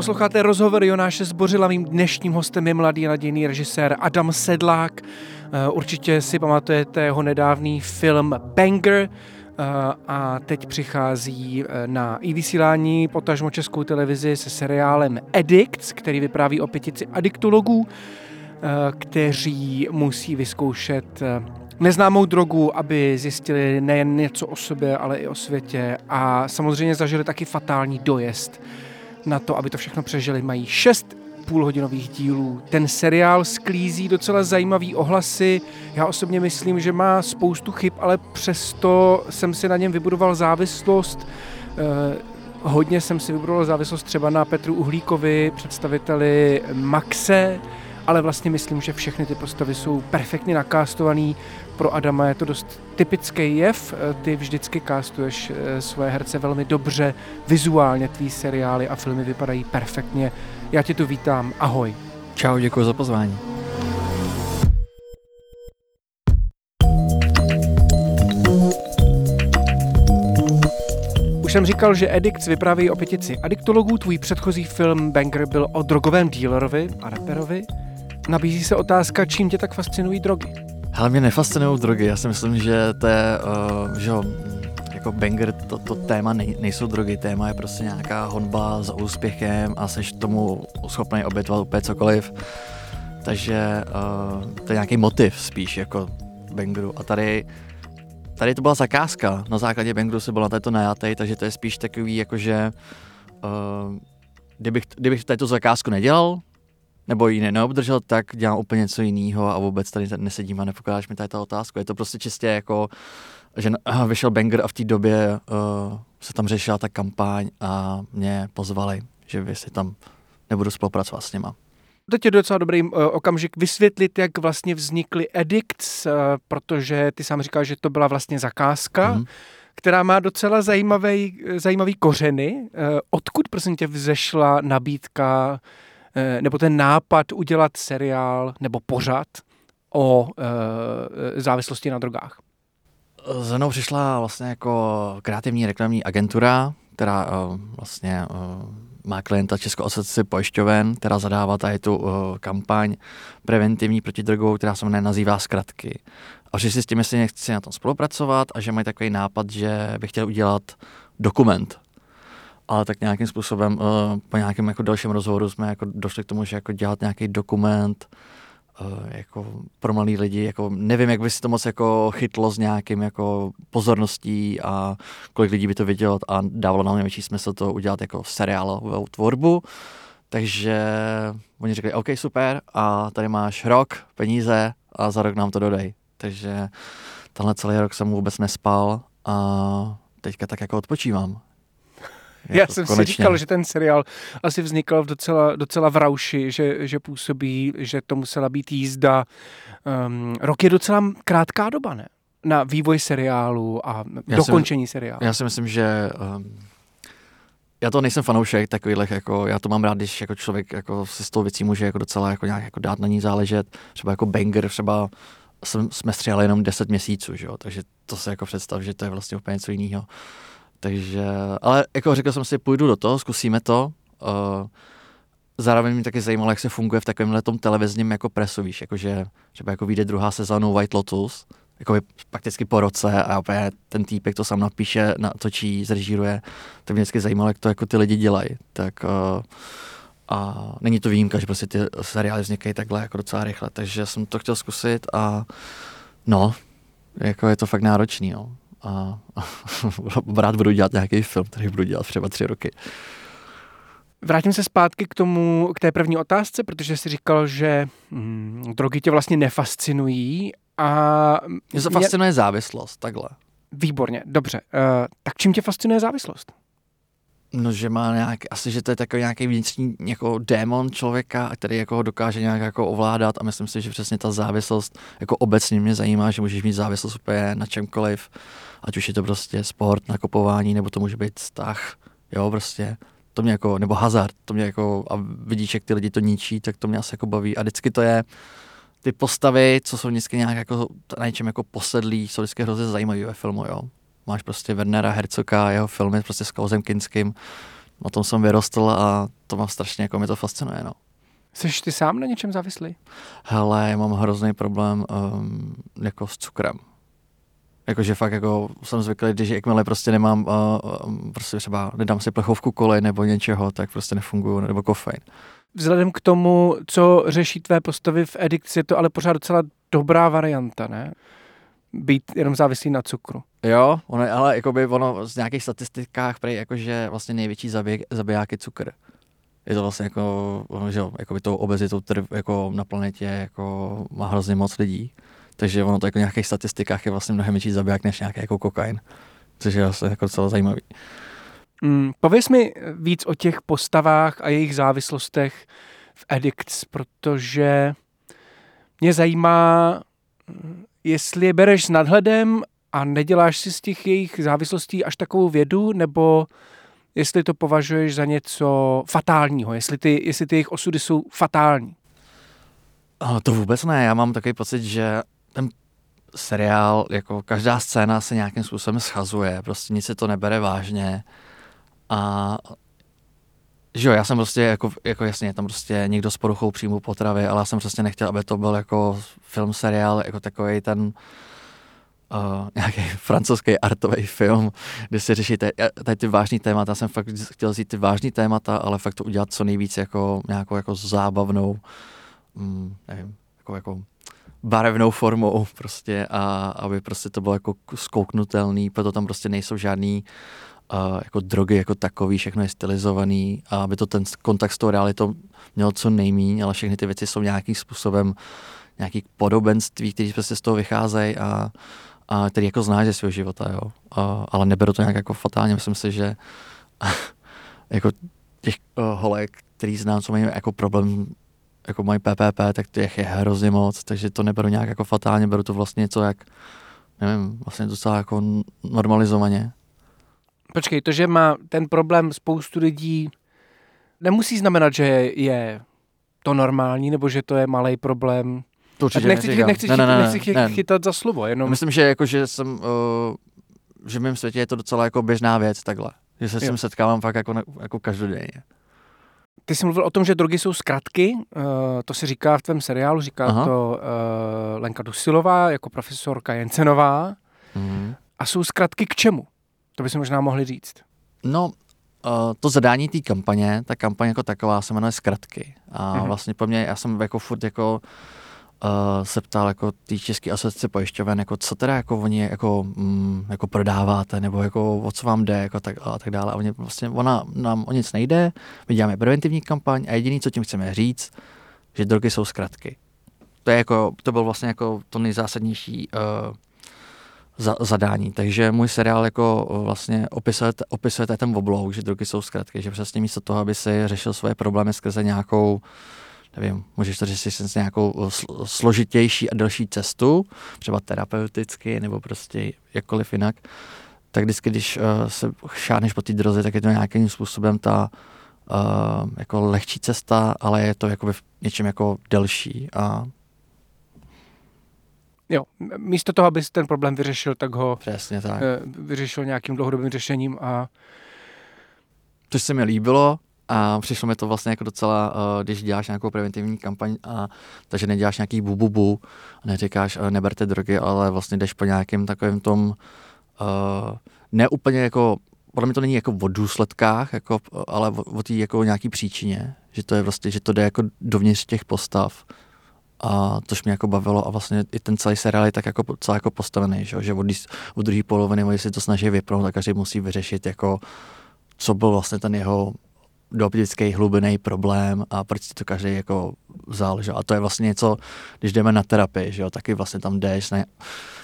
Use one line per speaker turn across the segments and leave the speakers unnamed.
Posloucháte rozhovor Jonáše Zbořila. Mým dnešním hostem je mladý nadějný režisér Adam Sedlák. Eh, určitě si pamatujete jeho nedávný film Banger, eh, a teď přichází eh, na i vysílání potažmo českou televizi se seriálem Addicts, který vypráví o pětici adiktologů, kteří musí vyzkoušet neznámou drogu, aby zjistili nejen něco o sobě, ale i o světě a samozřejmě zažili taky fatální dojezd na to, aby to všechno přežili. Mají šest půlhodinových dílů. Ten seriál sklízí docela zajímavý ohlasy. Já osobně myslím, že má spoustu chyb, ale přesto jsem si na něm vybudoval závislost. Eh, hodně jsem si vybudoval závislost třeba na Petru Uhlíkovi, představiteli Maxe, ale vlastně myslím, že všechny ty postavy jsou perfektně nakástovaný. Pro Adama je to dost typický jev. Ty vždycky kástuješ eh, svoje herce velmi dobře, vizuálně tvý seriály a filmy vypadají perfektně. Já tě tu vítám, ahoj.
Čau, děkuji za pozvání.
Už jsem říkal, že Edicts vypráví o pětici adiktologů. Tvůj předchozí film Banger byl o drogovém dílerovi a reperovi. Nabízí se otázka, čím tě tak fascinují drogy?
Hele, mě nefascinují drogy, já si myslím, že to je, uh, že jako banger, to, to téma nej, nejsou drogy, téma je prostě nějaká honba za úspěchem a seš tomu schopný obětovat úplně cokoliv. Takže uh, to je nějaký motiv spíš jako bangeru. A tady, tady to byla zakázka, na základě bangeru se byl na této najatý, takže to je spíš takový jakože uh, kdybych, kdybych tady tu zakázku nedělal, nebo ji neobdržel, tak dělám úplně něco jiného a vůbec tady nesedím a nepokládáš mi tady ta otázku. Je to prostě čistě jako, že vyšel banger a v té době uh, se tam řešila ta kampaň a mě pozvali, že vy si tam nebudu spolupracovat s nima.
Teď je docela dobrý uh, okamžik vysvětlit, jak vlastně vznikly Edicts, uh, protože ty sám říkal, že to byla vlastně zakázka, mm. která má docela zajímavý, zajímavý kořeny. Uh, odkud, prosím tě, vzešla nabídka Eh, nebo ten nápad udělat seriál nebo pořad o e, závislosti na drogách?
Za mnou přišla vlastně jako kreativní reklamní agentura, která uh, vlastně uh, má klienta Českou asociaci pojišťoven, která zadává tady tu uh, kampaň preventivní protidrogovou, která se jmenuje nazývá zkratky. A že si s tím, jestli nechci na tom spolupracovat a že mají takový nápad, že bych chtěl udělat dokument ale tak nějakým způsobem uh, po nějakém jako dalším rozhovoru jsme jako došli k tomu, že jako dělat nějaký dokument jako pro malý lidi, jako nevím, jak by si to moc jako chytlo s nějakým jako pozorností a kolik lidí by to vidělo a dávalo nám větší smysl to udělat jako seriálovou tvorbu. Takže oni řekli, OK, super, a tady máš rok, peníze a za rok nám to dodej. Takže tenhle celý rok jsem vůbec nespal a teďka tak jako odpočívám.
Já jsem konečně. si říkal, že ten seriál asi vznikal v docela, docela v rauši, že, že působí, že to musela být jízda. Um, rok je docela krátká doba, ne? Na vývoj seriálu a já dokončení si, seriálu.
Já si myslím, že um, já to nejsem fanoušek takových, jako já to mám rád, když jako člověk jako si s tou věcí může jako docela jako nějak jako dát na ní záležet. Třeba jako banger, třeba jsme stříhali jenom 10 měsíců, že jo? takže to se jako představ, že to je vlastně úplně něco jiného. Takže, ale jako řekl jsem si, půjdu do toho, zkusíme to. Uh, zároveň mě taky zajímalo, jak se funguje v takovémhle tom televizním jako presu, víš, jakože třeba jako vyjde druhá sezóna White Lotus, jako prakticky po roce a opět ten týpek to sám napíše, natočí, zrežíruje, to mě vždycky zajímalo, jak to jako ty lidi dělají. Tak uh, a není to výjimka, že prostě ty seriály vznikají takhle jako docela rychle, takže jsem to chtěl zkusit a no, jako je to fakt náročný, no a, a rád budu dělat nějaký film, který budu dělat třeba tři roky.
Vrátím se zpátky k tomu, k té první otázce, protože jsi říkal, že hm, drogy tě vlastně nefascinují a...
Mě fascinuje mě... závislost, takhle.
Výborně, dobře. Uh, tak čím tě fascinuje závislost?
No, že má nějaký, asi, že to je takový nějaký vnitřní jako démon člověka, který jako ho dokáže nějak jako ovládat a myslím si, že přesně ta závislost jako obecně mě zajímá, že můžeš mít závislost úplně na čemkoliv, ať už je to prostě sport, nakupování, nebo to může být vztah, jo, prostě to mě jako, nebo hazard, to mě jako, a vidíš, jak ty lidi to ničí, tak to mě asi jako baví a vždycky to je, ty postavy, co jsou vždycky nějak jako na něčem jako posedlí, jsou vždycky hrozně zajímavé ve filmu, jo. Máš prostě Wernera Herzoga, jeho filmy prostě s Klausem Kinským, na tom jsem vyrostl a to mám strašně, jako mi to fascinuje, no.
Jsi ty sám na něčem závislý?
Hele, já mám hrozný problém um, jako s cukrem. Jakože fakt jako jsem zvyklý, když jakmile prostě nemám, uh, prostě třeba nedám si plechovku kole nebo něčeho, tak prostě nefunguju, nebo kofein.
Vzhledem k tomu, co řeší tvé postavy v edikci, je to ale pořád docela dobrá varianta, ne? Být jenom závislý na cukru.
Jo, ono, ale jakoby ono z nějakých statistikách prej jakože vlastně největší zabij, zabiják je cukr. Je to vlastně jako, že jo, jako by tou obezitou trv, jako na planetě jako má hrozně moc lidí. Takže ono to jako v nějakých statistikách je vlastně mnohem větší zabiják než nějaký jako kokain. Což je vlastně jako docela zajímavý.
Mm, pověz mi víc o těch postavách a jejich závislostech v Addicts, protože mě zajímá, jestli je bereš s nadhledem a neděláš si z těch jejich závislostí až takovou vědu, nebo jestli to považuješ za něco fatálního, jestli ty, jestli ty jejich osudy jsou fatální.
To vůbec ne, já mám takový pocit, že ten seriál, jako každá scéna se nějakým způsobem schazuje, prostě nic se to nebere vážně. A že jo, já jsem prostě, jako, jako jasně, tam prostě někdo s poruchou příjmu potravy, ale já jsem prostě nechtěl, aby to byl jako film, seriál, jako takový ten uh, nějaký francouzský artový film, kde se řeší tady, tady ty vážný témata. Já jsem fakt chtěl vzít ty vážný témata, ale fakt to udělat co nejvíc jako nějakou jako zábavnou, mm, nevím, jako, jako barevnou formou prostě a aby prostě to bylo jako skouknutelný, proto tam prostě nejsou žádný uh, jako drogy jako takový, všechno je stylizovaný a aby to ten kontakt s tou realitou měl co nejmíň, ale všechny ty věci jsou nějakým způsobem nějaký podobenství, které prostě z toho vycházejí a, a který jako znáš ze svého života, jo. A, ale neberu to nějak jako fatálně, myslím si, že jako těch uh, holek, který znám, co mají jako problém jako mají PPP, tak těch je hrozně moc, takže to neberu nějak jako fatálně, beru to vlastně něco jak, nevím, vlastně docela jako normalizovaně.
Počkej, to, že má ten problém spoustu lidí, nemusí znamenat, že je to normální, nebo že to je malý problém.
To určitě
nechci,
neříkám.
nechci,
ne, ne, ne,
nechci
ne.
chytat za slovo, jenom...
Myslím, že jako, že jsem, uh, že v mém světě je to docela jako běžná věc takhle. Že se s tím setkávám fakt jako, jako každodenně.
Ty jsi mluvil o tom, že drogy jsou zkratky, uh, to se říká v tvém seriálu, říká Aha. to uh, Lenka Dusilová jako profesorka Jencenová. Mm. A jsou zkratky k čemu? To by se možná mohli říct.
No, uh, to zadání té kampaně, ta kampaň jako taková se jmenuje zkratky. A mm. vlastně po mně, já jsem jako furt jako uh, se ptal jako té české asociace pojišťoven, jako co teda jako oni jako, mm, jako prodáváte, nebo jako o co vám jde, jako tak, a tak dále. A oni vlastně, ona nám o nic nejde, my děláme preventivní kampaň a jediný, co tím chceme říct, že drogy jsou zkratky. To je jako, to byl vlastně jako to nejzásadnější uh, za, zadání. Takže můj seriál jako vlastně opisuje, opisuje ten oblouk, že drogy jsou zkratky, že přesně místo toho, aby si řešil svoje problémy skrze nějakou nevím, můžeš to řešit s nějakou složitější a delší cestu, třeba terapeuticky nebo prostě jakkoliv jinak, tak vždycky, když uh, se šáneš po té droze, tak je to nějakým způsobem ta uh, jako lehčí cesta, ale je to jako v něčem jako delší a
Jo, místo toho, abys ten problém vyřešil, tak ho
Přesně tak.
vyřešil nějakým dlouhodobým řešením a
Což se mi líbilo, a přišlo mi to vlastně jako docela, uh, když děláš nějakou preventivní kampaň, a, takže neděláš nějaký bububu, neříkáš, uh, neberte drogy, ale vlastně jdeš po nějakém takovém tom, uh, ne úplně jako, podle mě to není jako o důsledkách, jako, ale o, o té jako nějaký příčině, že to je vlastně, že to jde jako dovnitř těch postav, a tož mě jako bavilo a vlastně i ten celý seriál je tak jako celý jako postavený, že, že od, od druhé poloviny, když si to snaží vypnout, tak každý musí vyřešit jako co byl vlastně ten jeho dooptický hlubinný problém a proč si to každý jako vzal, že? A to je vlastně něco, když jdeme na terapii, že jo, taky vlastně tam jdeš, ne,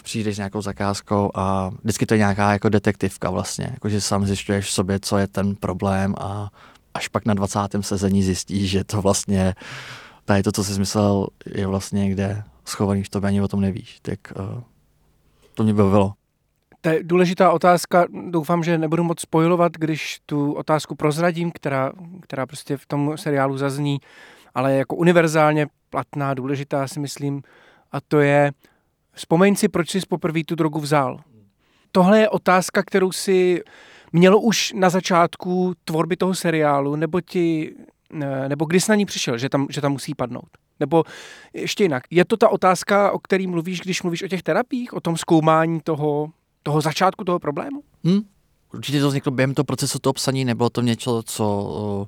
přijdeš s nějakou zakázkou a vždycky to je nějaká jako detektivka vlastně, jako že sám zjišťuješ v sobě, co je ten problém a až pak na 20. sezení zjistíš, že to vlastně tady to, co jsi myslel, je vlastně někde schovaný v tobě, ani o tom nevíš. Tak uh, to mě bavilo.
To je důležitá otázka. Doufám, že nebudu moc spojovat, když tu otázku prozradím, která, která prostě v tom seriálu zazní, ale je jako univerzálně platná, důležitá si myslím. A to je, vzpomeň si, proč jsi poprvé tu drogu vzal. Tohle je otázka, kterou si mělo už na začátku tvorby toho seriálu, nebo ti, nebo kdy jsi na ní přišel, že tam, že tam musí padnout? Nebo ještě jinak, je to ta otázka, o který mluvíš, když mluvíš o těch terapiích, o tom zkoumání toho, toho začátku toho problému?
Hmm. Určitě to vzniklo během toho procesu toho psaní, nebylo to něco, co,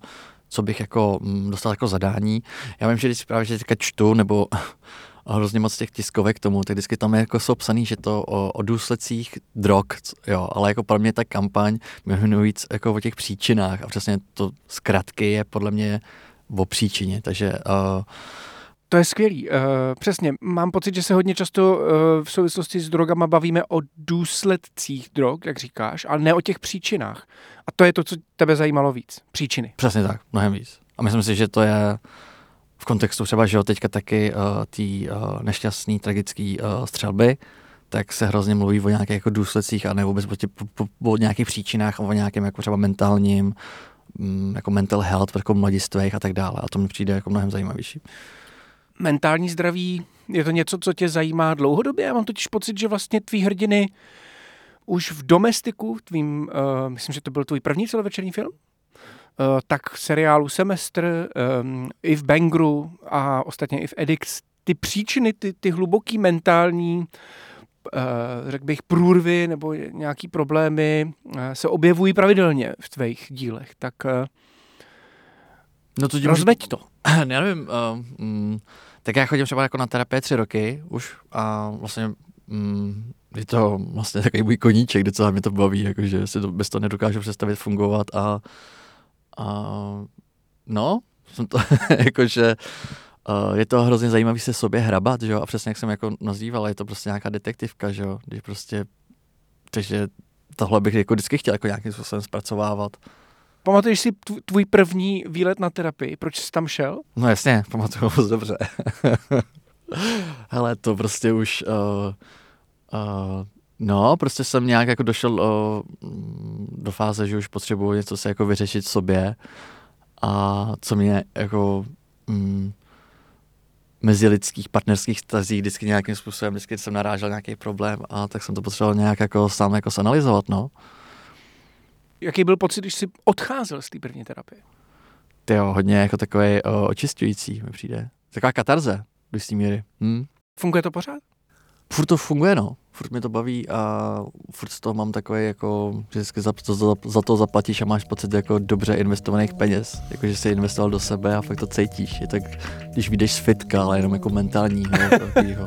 co bych jako mm, dostal jako zadání. Já vím, že když právě že teďka čtu, nebo hrozně moc těch tiskovek k tomu, tak vždycky tam je jako jsou psaný, že to o, o důsledcích drog, jo, ale jako pro mě ta kampaň mě víc jako o těch příčinách a přesně to zkratky je podle mě o příčině, takže uh,
to je skvělý. Uh, přesně. Mám pocit, že se hodně často uh, v souvislosti s drogama bavíme o důsledcích drog, jak říkáš, ale ne o těch příčinách. A to je to, co tebe zajímalo víc. Příčiny.
Přesně tak, mnohem víc. A myslím si, že to je kontextu třeba, že jo, teďka taky uh, ty uh, nešťastný, tragický uh, střelby, tak se hrozně mluví o nějakých jako důsledcích a ne vůbec o, tě, po, po, o nějakých příčinách, o nějakém jako třeba mentálním, um, jako mental health jako mladistvých a tak dále. A to mi přijde jako mnohem zajímavější
mentální zdraví, je to něco, co tě zajímá dlouhodobě? Já mám totiž pocit, že vlastně tvý hrdiny už v Domestiku, tvým, uh, myslím, že to byl tvůj první celovečerní film, tak v seriálu Semestr, um, i v Bangru a ostatně i v Edix, ty příčiny, ty, ty hluboký mentální, uh, řekl bych, průrvy nebo nějaký problémy uh, se objevují pravidelně v tvých dílech. Tak uh, no to rozveď to.
Já nevím, uh, mm, tak já chodím třeba jako na terapii tři roky už a vlastně mm, je to vlastně takový můj koníček, docela mě to baví, jakože si to, bez toho nedokážu představit fungovat a, a no, jsem to, jakože je to hrozně zajímavý se sobě hrabat, že jo, a přesně jak jsem jako nazýval, je to prostě nějaká detektivka, že jo, když prostě, takže tohle bych jako vždycky chtěl jako nějakým způsobem zpracovávat.
Pamatuješ si tvůj první výlet na terapii? Proč jsi tam šel?
No jasně, pamatuju moc dobře. Hele, to prostě už... Uh, uh, no, prostě jsem nějak jako došel uh, do fáze, že už potřebuji něco se jako vyřešit sobě a co mě jako mm, mezilidských partnerských stazích vždycky nějakým způsobem, vždycky jsem narážel nějaký problém a tak jsem to potřeboval nějak jako sám jako sanalizovat, no.
Jaký byl pocit, když jsi odcházel z té první terapie?
Ty jo, hodně jako takový očistující mi přijde. Taková katarze do jistý míry. Hm?
Funguje to pořád?
Furt to funguje, no. Furt mi to baví a furt z toho mám takový jako, že vždycky za, to, za, za to zaplatíš a máš pocit jako dobře investovaných peněz. Jako, že jsi investoval do sebe a fakt to cítíš. Je tak, když vyjdeš z fitka, ale jenom jako mentální. No,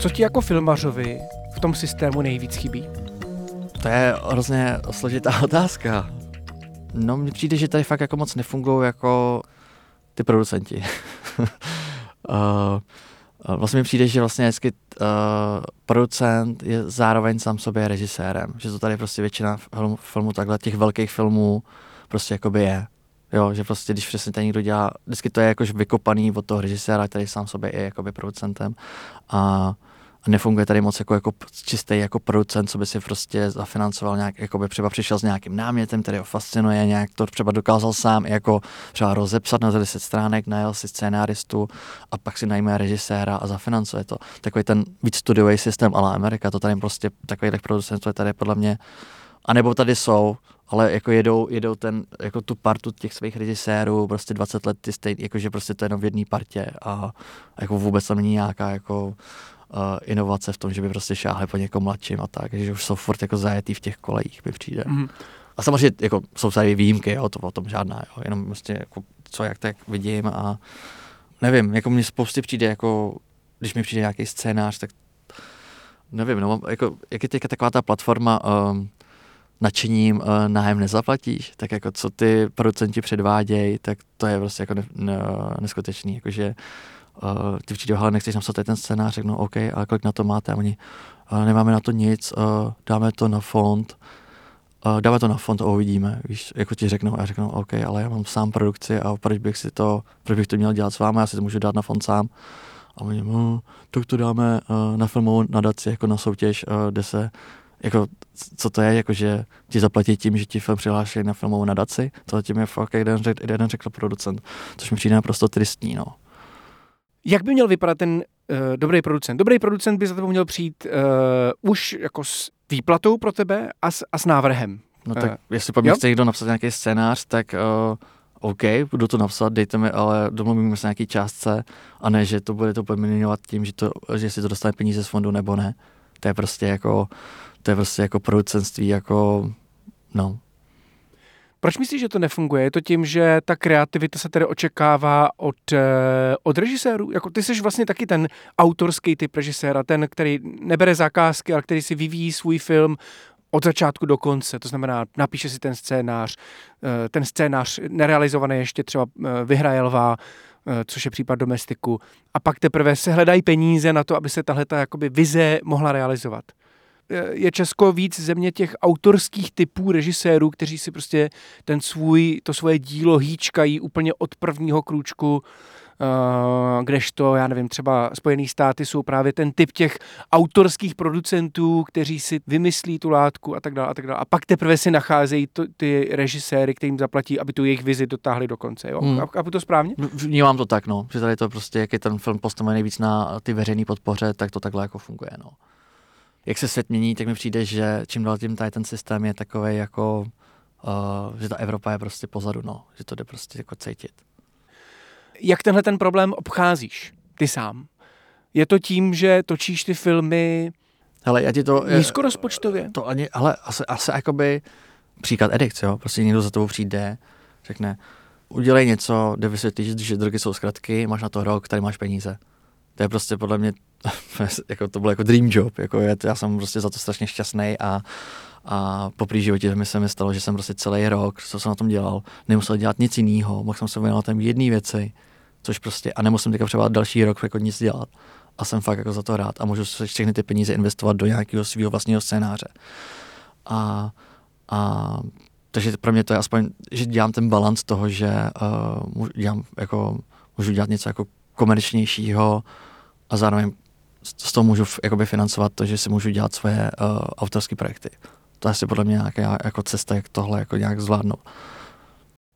Co ti jako filmařovi v tom systému nejvíc chybí?
To je hrozně složitá otázka. No, mně přijde, že tady fakt jako moc nefungují jako ty producenti. uh, vlastně mi přijde, že vlastně vždycky uh, producent je zároveň sám sobě režisérem. Že to tady prostě většina filmů, filmů takhle, těch velkých filmů prostě jakoby je. Jo, že prostě, když přesně ten někdo dělá, vždycky to je jakož vykopaný od toho režiséra, který sám sobě je jakoby producentem. A a nefunguje tady moc jako, jako čistý jako producent, co by si prostě zafinancoval nějak, jako by třeba přišel s nějakým námětem, který ho fascinuje, nějak to třeba dokázal sám jako třeba rozepsat na 10 stránek, najel si scénáristu a pak si najme režiséra a zafinancuje to. Takový ten víc studiový systém, ale Amerika, to tady prostě takový producentů je tady podle mě, a nebo tady jsou, ale jako jedou, jedou ten, jako tu partu těch svých režisérů, prostě 20 let ty stejný, jakože prostě to je jenom v jedné partě a, a jako vůbec tam není nějaká jako inovace v tom, že by prostě šáhli po někom mladším a tak, že už jsou furt jako zajetý v těch kolejích, mi přijde. Mm. A samozřejmě jako jsou tady výjimky, jo, to o tom žádná, jo, jenom prostě jako co jak tak vidím a nevím, jako mě spousty přijde jako, když mi přijde nějaký scénář, tak nevím, no, jako, jak je teďka taková ta platforma um, nadšením uh, nájem nezaplatíš, tak jako co ty producenti předvádějí, tak to je prostě jako ne, ne, neskutečný, jakože uh, ty přijde, ale nechceš napsat ten scénář, řeknu OK, ale kolik na to máte? A oni, uh, nemáme na to nic, uh, dáme to na fond, uh, dáme to na fond a uvidíme, víš, jako ti řeknou, a já řeknu, OK, ale já mám sám produkci a proč bych si to, proč bych to měl dělat s vámi, já si to můžu dát na fond sám. A oni, no, tak to dáme uh, na filmovou nadaci, jako na soutěž, uh, kde se jako, co to je, jako, že ti zaplatí tím, že ti film přihlášejí na filmovou nadaci, to tím je fakt jeden, jeden řekl producent, což mi přijde naprosto tristní, no.
Jak by měl vypadat ten uh, dobrý producent? Dobrý producent by za tebou měl přijít uh, už jako s výplatou pro tebe a s, a s návrhem.
No tak uh, jestli po chce někdo napsat nějaký scénář, tak uh, OK, budu to napsat, dejte mi, ale domluvíme se nějaký částce a ne, že to bude to podměňovat tím, že, to, že si to dostane peníze z fondu nebo ne. To je prostě jako, to je prostě jako producentství, jako, no.
Proč myslíš, že to nefunguje? Je to tím, že ta kreativita se tedy očekává od, eh, od režisérů? Jako ty jsi vlastně taky ten autorský typ režiséra, ten, který nebere zakázky, ale který si vyvíjí svůj film od začátku do konce, to znamená, napíše si ten scénář, eh, ten scénář nerealizovaný ještě třeba eh, vyhraje lva, což je případ domestiku, a pak teprve se hledají peníze na to, aby se tahle ta jakoby vize mohla realizovat je Česko víc země těch autorských typů režisérů, kteří si prostě ten svůj, to svoje dílo hýčkají úplně od prvního krůčku, Uh, kdežto, já nevím, třeba Spojené státy jsou právě ten typ těch autorských producentů, kteří si vymyslí tu látku a tak dále a tak dále. A pak teprve si nacházejí to, ty režiséry, kterým zaplatí, aby tu jejich vizi dotáhli do konce. Jo? Hmm. Chápu to správně?
Vnímám to tak, no. Že tady to prostě, jak je ten film postavený víc na ty veřejné podpoře, tak to takhle jako funguje, no jak se svět mění, tak mi přijde, že čím dál tím tady ten systém je takový jako, uh, že ta Evropa je prostě pozadu, no, že to jde prostě jako cítit.
Jak tenhle ten problém obcházíš ty sám? Je to tím, že točíš ty filmy
Hele, já ti to...
Nízkorozpočtově?
To ani, ale asi, asi jakoby příklad edict, jo, prostě někdo za tebou přijde, řekne, udělej něco, kde vysvětlíš, že drogy jsou zkratky, máš na to rok, tady máš peníze. To je prostě podle mě jako to byl jako dream job, jako je, já jsem prostě za to strašně šťastný a, a po prý životě mi se mi stalo, že jsem prostě celý rok, co jsem na tom dělal, nemusel dělat nic jiného, mohl jsem se věnovat tam jedné věci, což prostě, a nemusím teďka třeba další rok jako nic dělat. A jsem fakt jako za to rád a můžu se všechny ty peníze investovat do nějakého svého vlastního scénáře. A, a takže pro mě to je aspoň, že dělám ten balans toho, že uh, dělám jako, můžu dělat něco jako komerčnějšího a zároveň z toho můžu jakoby financovat to, že si můžu dělat svoje uh, autorské projekty. To je asi podle mě nějaká jako cesta, jak tohle jako nějak zvládnout.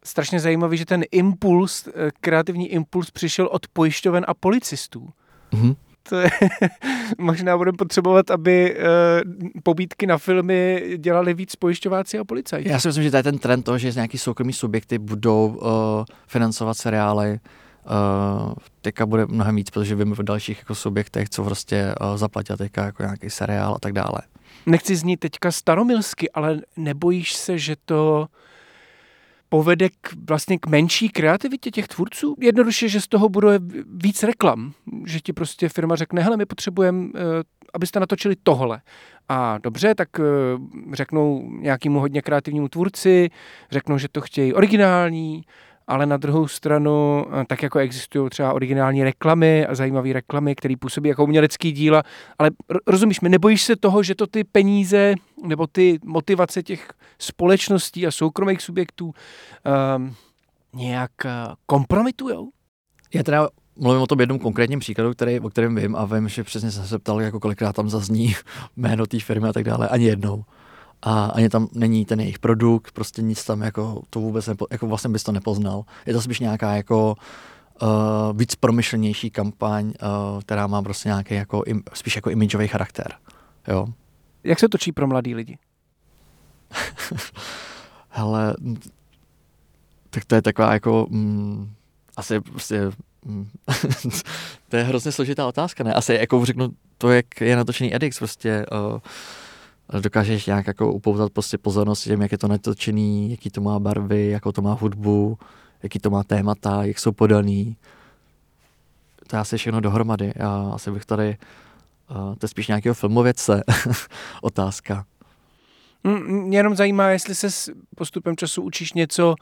Strašně zajímavý, že ten impuls, eh, kreativní impuls přišel od pojišťoven a policistů. Mm-hmm. To je, možná budeme potřebovat, aby uh, pobídky na filmy dělali víc pojišťováci a policajti.
Já si myslím, že to je ten trend toho, že nějaký soukromí subjekty budou uh, financovat seriály, Uh, teďka bude mnohem víc, protože vím v dalších jako subjektech, co prostě uh, zaplatí teďka jako nějaký seriál a tak dále.
Nechci znít teďka staromilsky, ale nebojíš se, že to povede k, vlastně k menší kreativitě těch tvůrců? Jednoduše, že z toho bude víc reklam. Že ti prostě firma řekne, hele, my potřebujeme, uh, abyste natočili tohle. A dobře, tak řeknou nějakému hodně kreativnímu tvůrci, řeknou, že to chtějí originální, ale na druhou stranu, eh, tak jako existují třeba originální reklamy a zajímavé reklamy, které působí jako umělecký díla, ale rozumíš mi, nebojíš se toho, že to ty peníze nebo ty motivace těch společností a soukromých subjektů um, nějak uh, kompromitujou?
Já teda mluvím o tom jednom konkrétním příkladu, který, o kterém vím a vím, že přesně jsem se ptal, jako kolikrát tam zazní jméno té firmy a tak dále, ani jednou a ani tam není ten jejich produkt, prostě nic tam jako to vůbec nepo, jako vlastně bys to nepoznal. Je to spíš nějaká jako uh, víc promyšlenější kampaň, uh, která má prostě nějaký jako im, spíš jako imidžový charakter. Jo.
Jak se točí pro mladý lidi?
Hele, tak to je taková jako mm, asi prostě mm, to je hrozně složitá otázka, ne? Asi jako řeknu to, jak je natočený Edix, prostě uh, dokážeš nějak jako upoutat prostě pozornost těm, jak je to netočený, jaký to má barvy, jakou to má hudbu, jaký to má témata, jak jsou podaný. To je asi všechno dohromady. Já asi bych tady Uh, to je spíš nějakého filmovědce otázka.
Mě jenom zajímá, jestli se s postupem času učíš něco,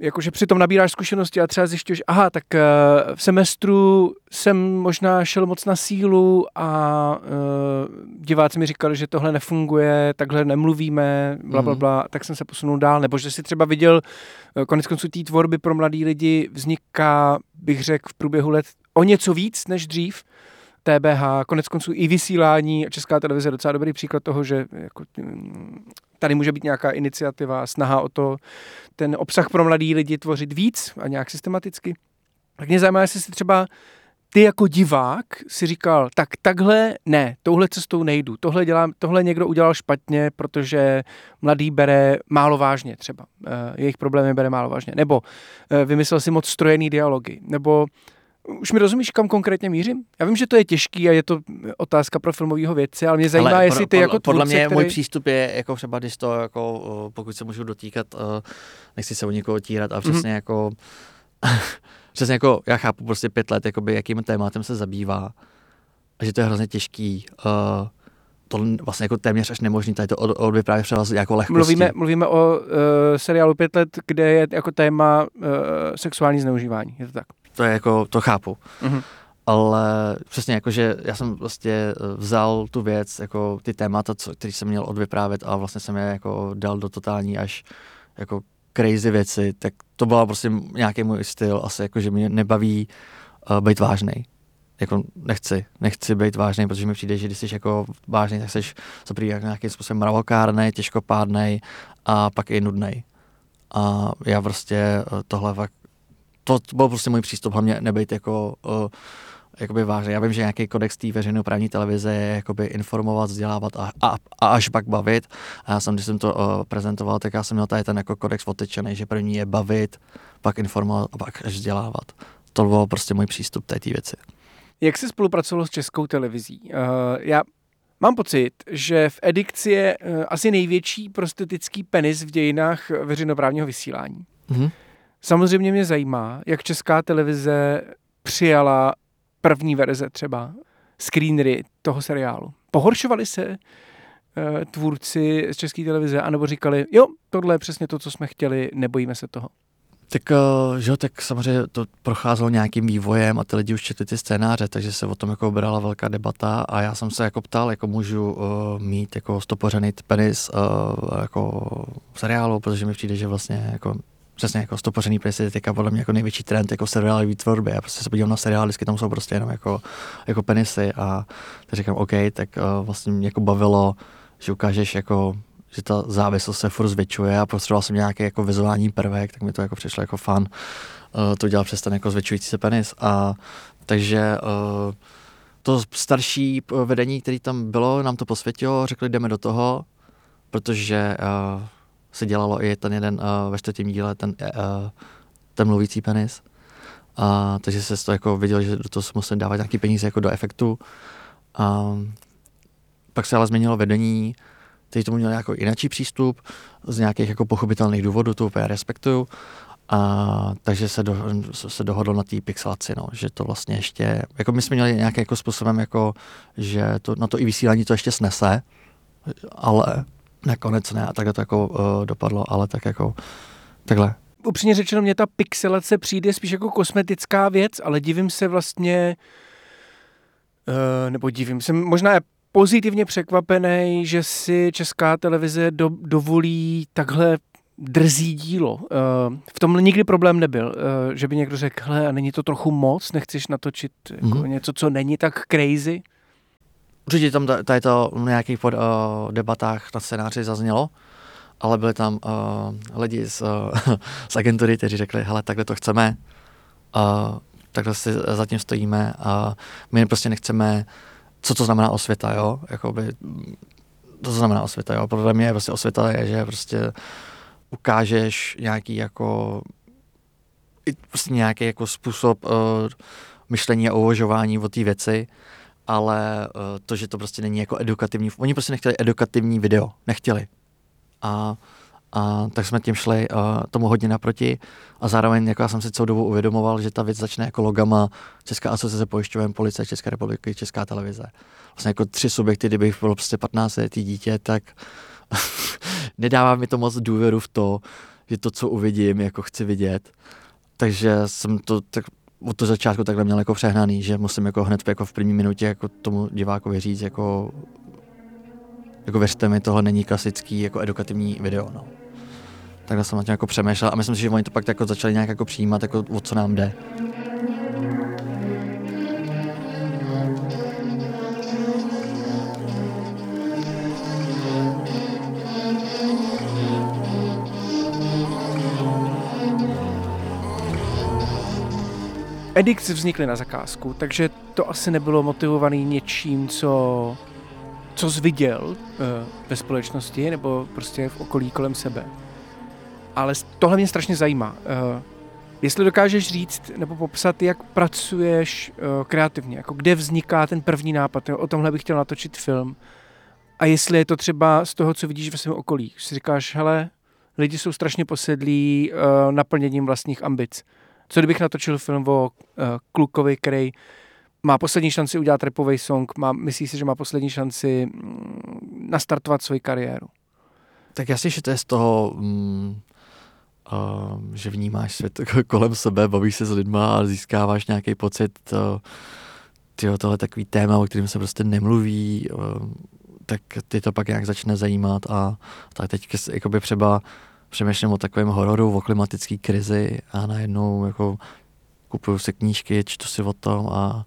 jakože přitom nabíráš zkušenosti a třeba zjišťuješ, aha, tak uh, v semestru jsem možná šel moc na sílu a uh, diváci mi říkali, že tohle nefunguje, takhle nemluvíme, bla, bla, mhm. bla, tak jsem se posunul dál. Nebo že si třeba viděl, uh, konec konců té tvorby pro mladý lidi vzniká, bych řekl, v průběhu let o něco víc než dřív. TBH, konec konců i vysílání. Česká televize je docela dobrý příklad toho, že jako, mm, tady může být nějaká iniciativa, snaha o to ten obsah pro mladý lidi tvořit víc a nějak systematicky. Tak mě zajímá, jestli si třeba ty jako divák si říkal, tak takhle ne, touhle cestou nejdu, tohle, dělám, tohle někdo udělal špatně, protože mladý bere málo vážně třeba, uh, jejich problémy bere málo vážně, nebo uh, vymyslel si moc strojený dialogy, nebo už mi rozumíš, kam konkrétně mířím? Já vím, že to je těžký a je to otázka pro filmového vědce, ale mě zajímá, ale jestli ty jako
Podle
tvůrce,
mě který... můj přístup je, jako třeba, když to, jako, pokud se můžu dotýkat, nechci se o někoho tírat a přesně mm-hmm. jako, přesně jako, já chápu prostě pět let, jakoby, jakým tématem se zabývá a že to je hrozně těžký. Uh, to vlastně jako téměř až nemožný tady to od, odvyprávět třeba jako lehkostí.
Mluvíme, mluvíme o uh, seriálu Pět let, kde je jako téma uh, sexuální zneužívání, je to tak?
To je jako, to chápu. Mm-hmm. Ale přesně jako, že já jsem vlastně eh, vzal tu věc, jako ty témata, co, který jsem měl odvyprávět a vlastně jsem je jako dal do totální až jako crazy věci, tak to byla prostě nějaký můj styl, asi jako, že mě nebaví uh, být vážnej. Jako nechci, nechci být vážný, protože mi přijde, že když jsi jako vážný, tak jsi za jako nějakým způsobem mravokárnej, těžkopádnej a pak i nudnej. A já prostě eh, tohle fakt to, to byl prostě můj přístup, hlavně nebejt jako uh, jakoby vážný. Já vím, že nějaký kodex té veřejnoprávní televize je jakoby informovat, vzdělávat a, a, a až pak bavit. A já jsem, když jsem to uh, prezentoval, tak já jsem měl tady ten jako kodex otečený, že první je bavit, pak informovat a pak až vzdělávat. To byl prostě můj přístup té věci.
Jak se spolupracovalo s českou televizí? Uh, já Mám pocit, že v edikci je uh, asi největší prostetický penis v dějinách veřejnoprávního vysílání. Mm-hmm. Samozřejmě mě zajímá, jak česká televize přijala první verze třeba, screenery toho seriálu. Pohoršovali se uh, tvůrci z české televize, anebo říkali, jo, tohle je přesně to, co jsme chtěli, nebojíme se toho.
Tak, uh, že jo, tak samozřejmě to procházelo nějakým vývojem a ty lidi už četli ty scénáře, takže se o tom jako brala velká debata a já jsem se jako ptal, jako můžu uh, mít jako stopořený penis uh, jako v seriálu, protože mi přijde, že vlastně jako přesně jako stopořený penis je teďka podle mě jako největší trend jako seriálové tvorby. Já prostě se podívám na seriály, vždycky tam jsou prostě jenom jako, jako penisy a tak říkám, OK, tak uh, vlastně mě jako bavilo, že ukážeš jako že ta závislost se furt zvětšuje a potřeboval jsem nějaký jako vizuální prvek, tak mi to jako přišlo jako fan uh, to dělat přes ten jako zvětšující se penis a takže uh, to starší vedení, který tam bylo, nám to posvětilo, řekli, jdeme do toho, protože uh, se dělalo i ten jeden uh, ve čtvrtém díle, ten, uh, ten mluvící penis. A, takže se to jako viděl, že do toho se museli dávat nějaký peníze jako do efektu. A, pak se ale změnilo vedení, který tomu měl jako jiný přístup, z nějakých jako pochopitelných důvodů, to úplně respektuju. A, takže se, do, se dohodlo na té pixelaci, no, že to vlastně ještě, jako my jsme měli nějakým jako způsobem, jako, že to, na to i vysílání to ještě snese, ale nakonec ne a takhle to jako uh, dopadlo, ale tak jako takhle.
Upřímně řečeno, mě ta pixelace přijde spíš jako kosmetická věc, ale divím se vlastně, uh, nebo divím se, možná je pozitivně překvapený, že si česká televize do, dovolí takhle drzí dílo. Uh, v tomhle nikdy problém nebyl, že by někdo řekl, hele, a není to trochu moc, nechceš natočit mm-hmm. jako mhm. něco, co není tak crazy?
Určitě tam tady to v nějakých pod, uh, debatách na scénáři zaznělo, ale byli tam uh, lidi z, uh, z agentury, kteří řekli, hele, takhle to chceme, uh, takhle si zatím stojíme a my prostě nechceme, co to znamená osvěta, jo, jakoby, to znamená osvěta, jo, podle mě prostě osvěta je, že prostě ukážeš nějaký jako prostě nějaký jako způsob uh, myšlení a uvažování o té věci, ale uh, to, že to prostě není jako edukativní, oni prostě nechtěli edukativní video, nechtěli. A, A tak jsme tím šli uh, tomu hodně naproti a zároveň jako já jsem si celou dobu uvědomoval, že ta věc začne jako logama Česká asociace pojišťoven, policie České republiky, Česká televize. Vlastně jako tři subjekty, kdybych byl prostě 15 letý dítě, tak nedává mi to moc důvěru v to, že to, co uvidím, jako chci vidět. Takže jsem to tak od toho začátku takhle měl jako přehnaný, že musím jako hned jako v první minutě jako tomu divákovi říct, jako, jako věřte mi, tohle není klasický jako edukativní video. No. Takhle jsem na tím jako přemýšlel a myslím si, že oni to pak jako začali nějak jako přijímat, jako o co nám jde.
Edix vznikly na zakázku, takže to asi nebylo motivované něčím, co, co jsi viděl uh, ve společnosti nebo prostě v okolí kolem sebe. Ale tohle mě strašně zajímá. Uh, jestli dokážeš říct nebo popsat, jak pracuješ uh, kreativně, jako kde vzniká ten první nápad, jo? o tomhle bych chtěl natočit film. A jestli je to třeba z toho, co vidíš ve svém okolí. Si říkáš, hele, lidi jsou strašně posedlí uh, naplněním vlastních ambic co kdybych natočil film o uh, klukovi, který má poslední šanci udělat repový song, má, myslí si, že má poslední šanci mm, nastartovat svoji kariéru?
Tak jasně, že to je z toho, mm, uh, že vnímáš svět kolem sebe, bavíš se s lidma a získáváš nějaký pocit, uh, tyjo, tohle takový téma, o kterém se prostě nemluví, uh, tak ty to pak nějak začne zajímat a tak teď jakoby třeba přemýšlím o takovém hororu, o klimatické krizi a najednou jako kupuju si knížky, čtu si o tom a,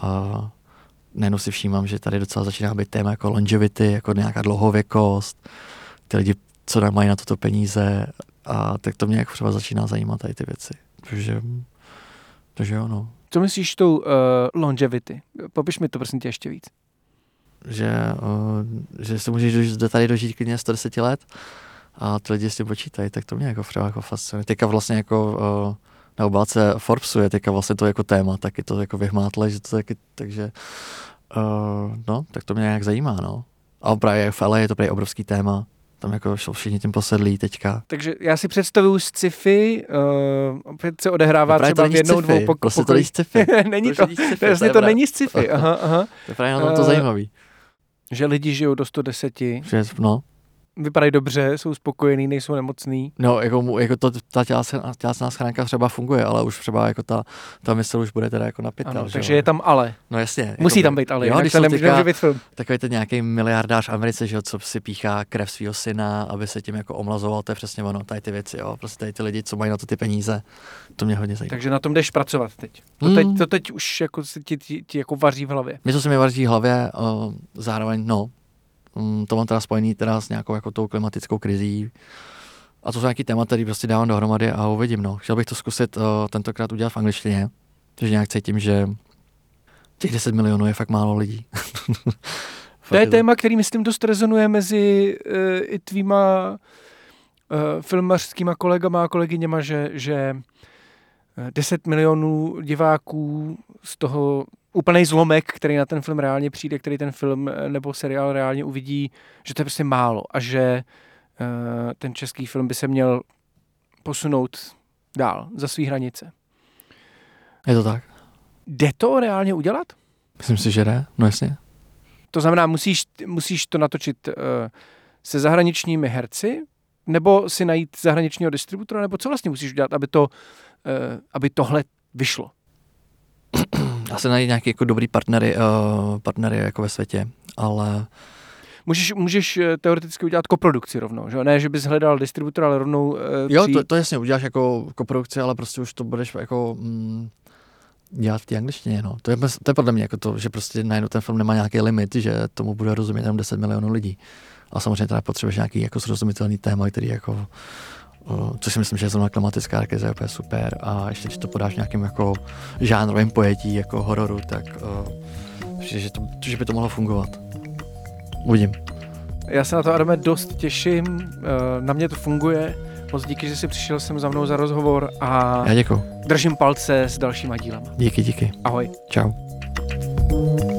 a najednou si všímám, že tady docela začíná být téma jako longevity, jako nějaká dlouhověkost, ty lidi, co nemají na toto peníze a tak to mě jako třeba začíná zajímat tady ty věci. Takže, takže jo, no.
Co myslíš tou uh, longevity? Popiš mi to prosím tě ještě víc.
Že, uh, že se můžeš tady dožít klidně 110 let a ty lidi s tím počítají, tak to mě jako třeba jako fascinuje. Teďka vlastně jako uh, na obálce Forbesu je teďka vlastně to jako téma, taky to jako vyhmátle, že to taky, takže uh, no, tak to mě nějak zajímá, no. A právě v LA je to právě obrovský téma, tam jako jsou všichni tím posedlí teďka.
Takže já si představuju sci-fi, uh, opět se odehrává no třeba v jednou, dvou pok-
prostě to sci-fi.
není to, to, sci-fi, to, to, to není sci-fi, aha, aha.
To je právě na tom to zajímavý.
Že lidi žijou do 110.
Že, no
vypadají dobře, jsou spokojení, nejsou nemocný.
No, jako, jako to, ta tělesná schránka třeba funguje, ale už třeba jako ta, ta mysl už bude teda jako napětá. Ano,
takže jo? je tam ale.
No jasně.
Musí jako, tam být ale, jo, když to nemůže, nemůže být film.
Takový ten nějaký miliardář v Americe, že jo, co si píchá krev svého syna, aby se tím jako omlazoval, to je přesně ono, tady ty věci, jo, prostě tady ty lidi, co mají na to ty peníze, to mě hodně zajímá.
Takže na tom jdeš pracovat teď. To, hmm. teď, to teď už jako ti, ti, ti jako vaří v hlavě.
Mě to se mi vaří v hlavě, uh, zároveň, no, to mám teda spojený teda s nějakou jako tou klimatickou krizí. A to jsou nějaký téma, který prostě dávám dohromady a uvidím. No. Chtěl bych to zkusit uh, tentokrát udělat v angličtině, protože nějak cítím, že těch 10 milionů je fakt málo lidí.
to je téma, který myslím dost rezonuje mezi uh, i tvýma uh, filmařskýma kolegama a kolegyněma, že, že 10 milionů diváků, z toho úplný zlomek, který na ten film reálně přijde, který ten film eh, nebo seriál reálně uvidí, že to je prostě málo a že uh, ten český film by se měl posunout dál, za své hranice.
Je to tak.
Jde to reálně udělat?
Myslím si, že jde, no jasně.
To znamená, musíš, musíš to natočit uh, se zahraničními herci, nebo si najít zahraničního distributora, nebo co vlastně musíš udělat, aby, to, uh, aby tohle vyšlo?
Dá se najít nějaký jako dobrý partnery, uh, partnery jako ve světě, ale
Můžeš, můžeš eh, teoreticky udělat koprodukci rovnou, že? Ne, že bys hledal distributora, ale rovnou uh,
Jo, to, to jasně, uděláš jako koprodukci, ale prostě už to budeš jako mm, dělat v té angličtině, no. To je, to je podle mě jako to, že prostě najednou ten film nemá nějaký limit, že tomu bude rozumět jenom 10 milionů lidí. A samozřejmě teda potřebuješ nějaký jako srozumitelný téma, který jako což si myslím, že je zrovna klimatická krize je úplně super a ještě když to podáš nějakým jako žánrovým pojetí jako hororu, tak uh, že, to, že by to mohlo fungovat. Uvidím.
Já se na to, Adame, dost těším, uh, na mě to funguje, moc díky, že jsi přišel sem za mnou za rozhovor a
Já děkuji.
držím palce s dalšíma dílama.
Díky, díky.
Ahoj.
Čau. thank you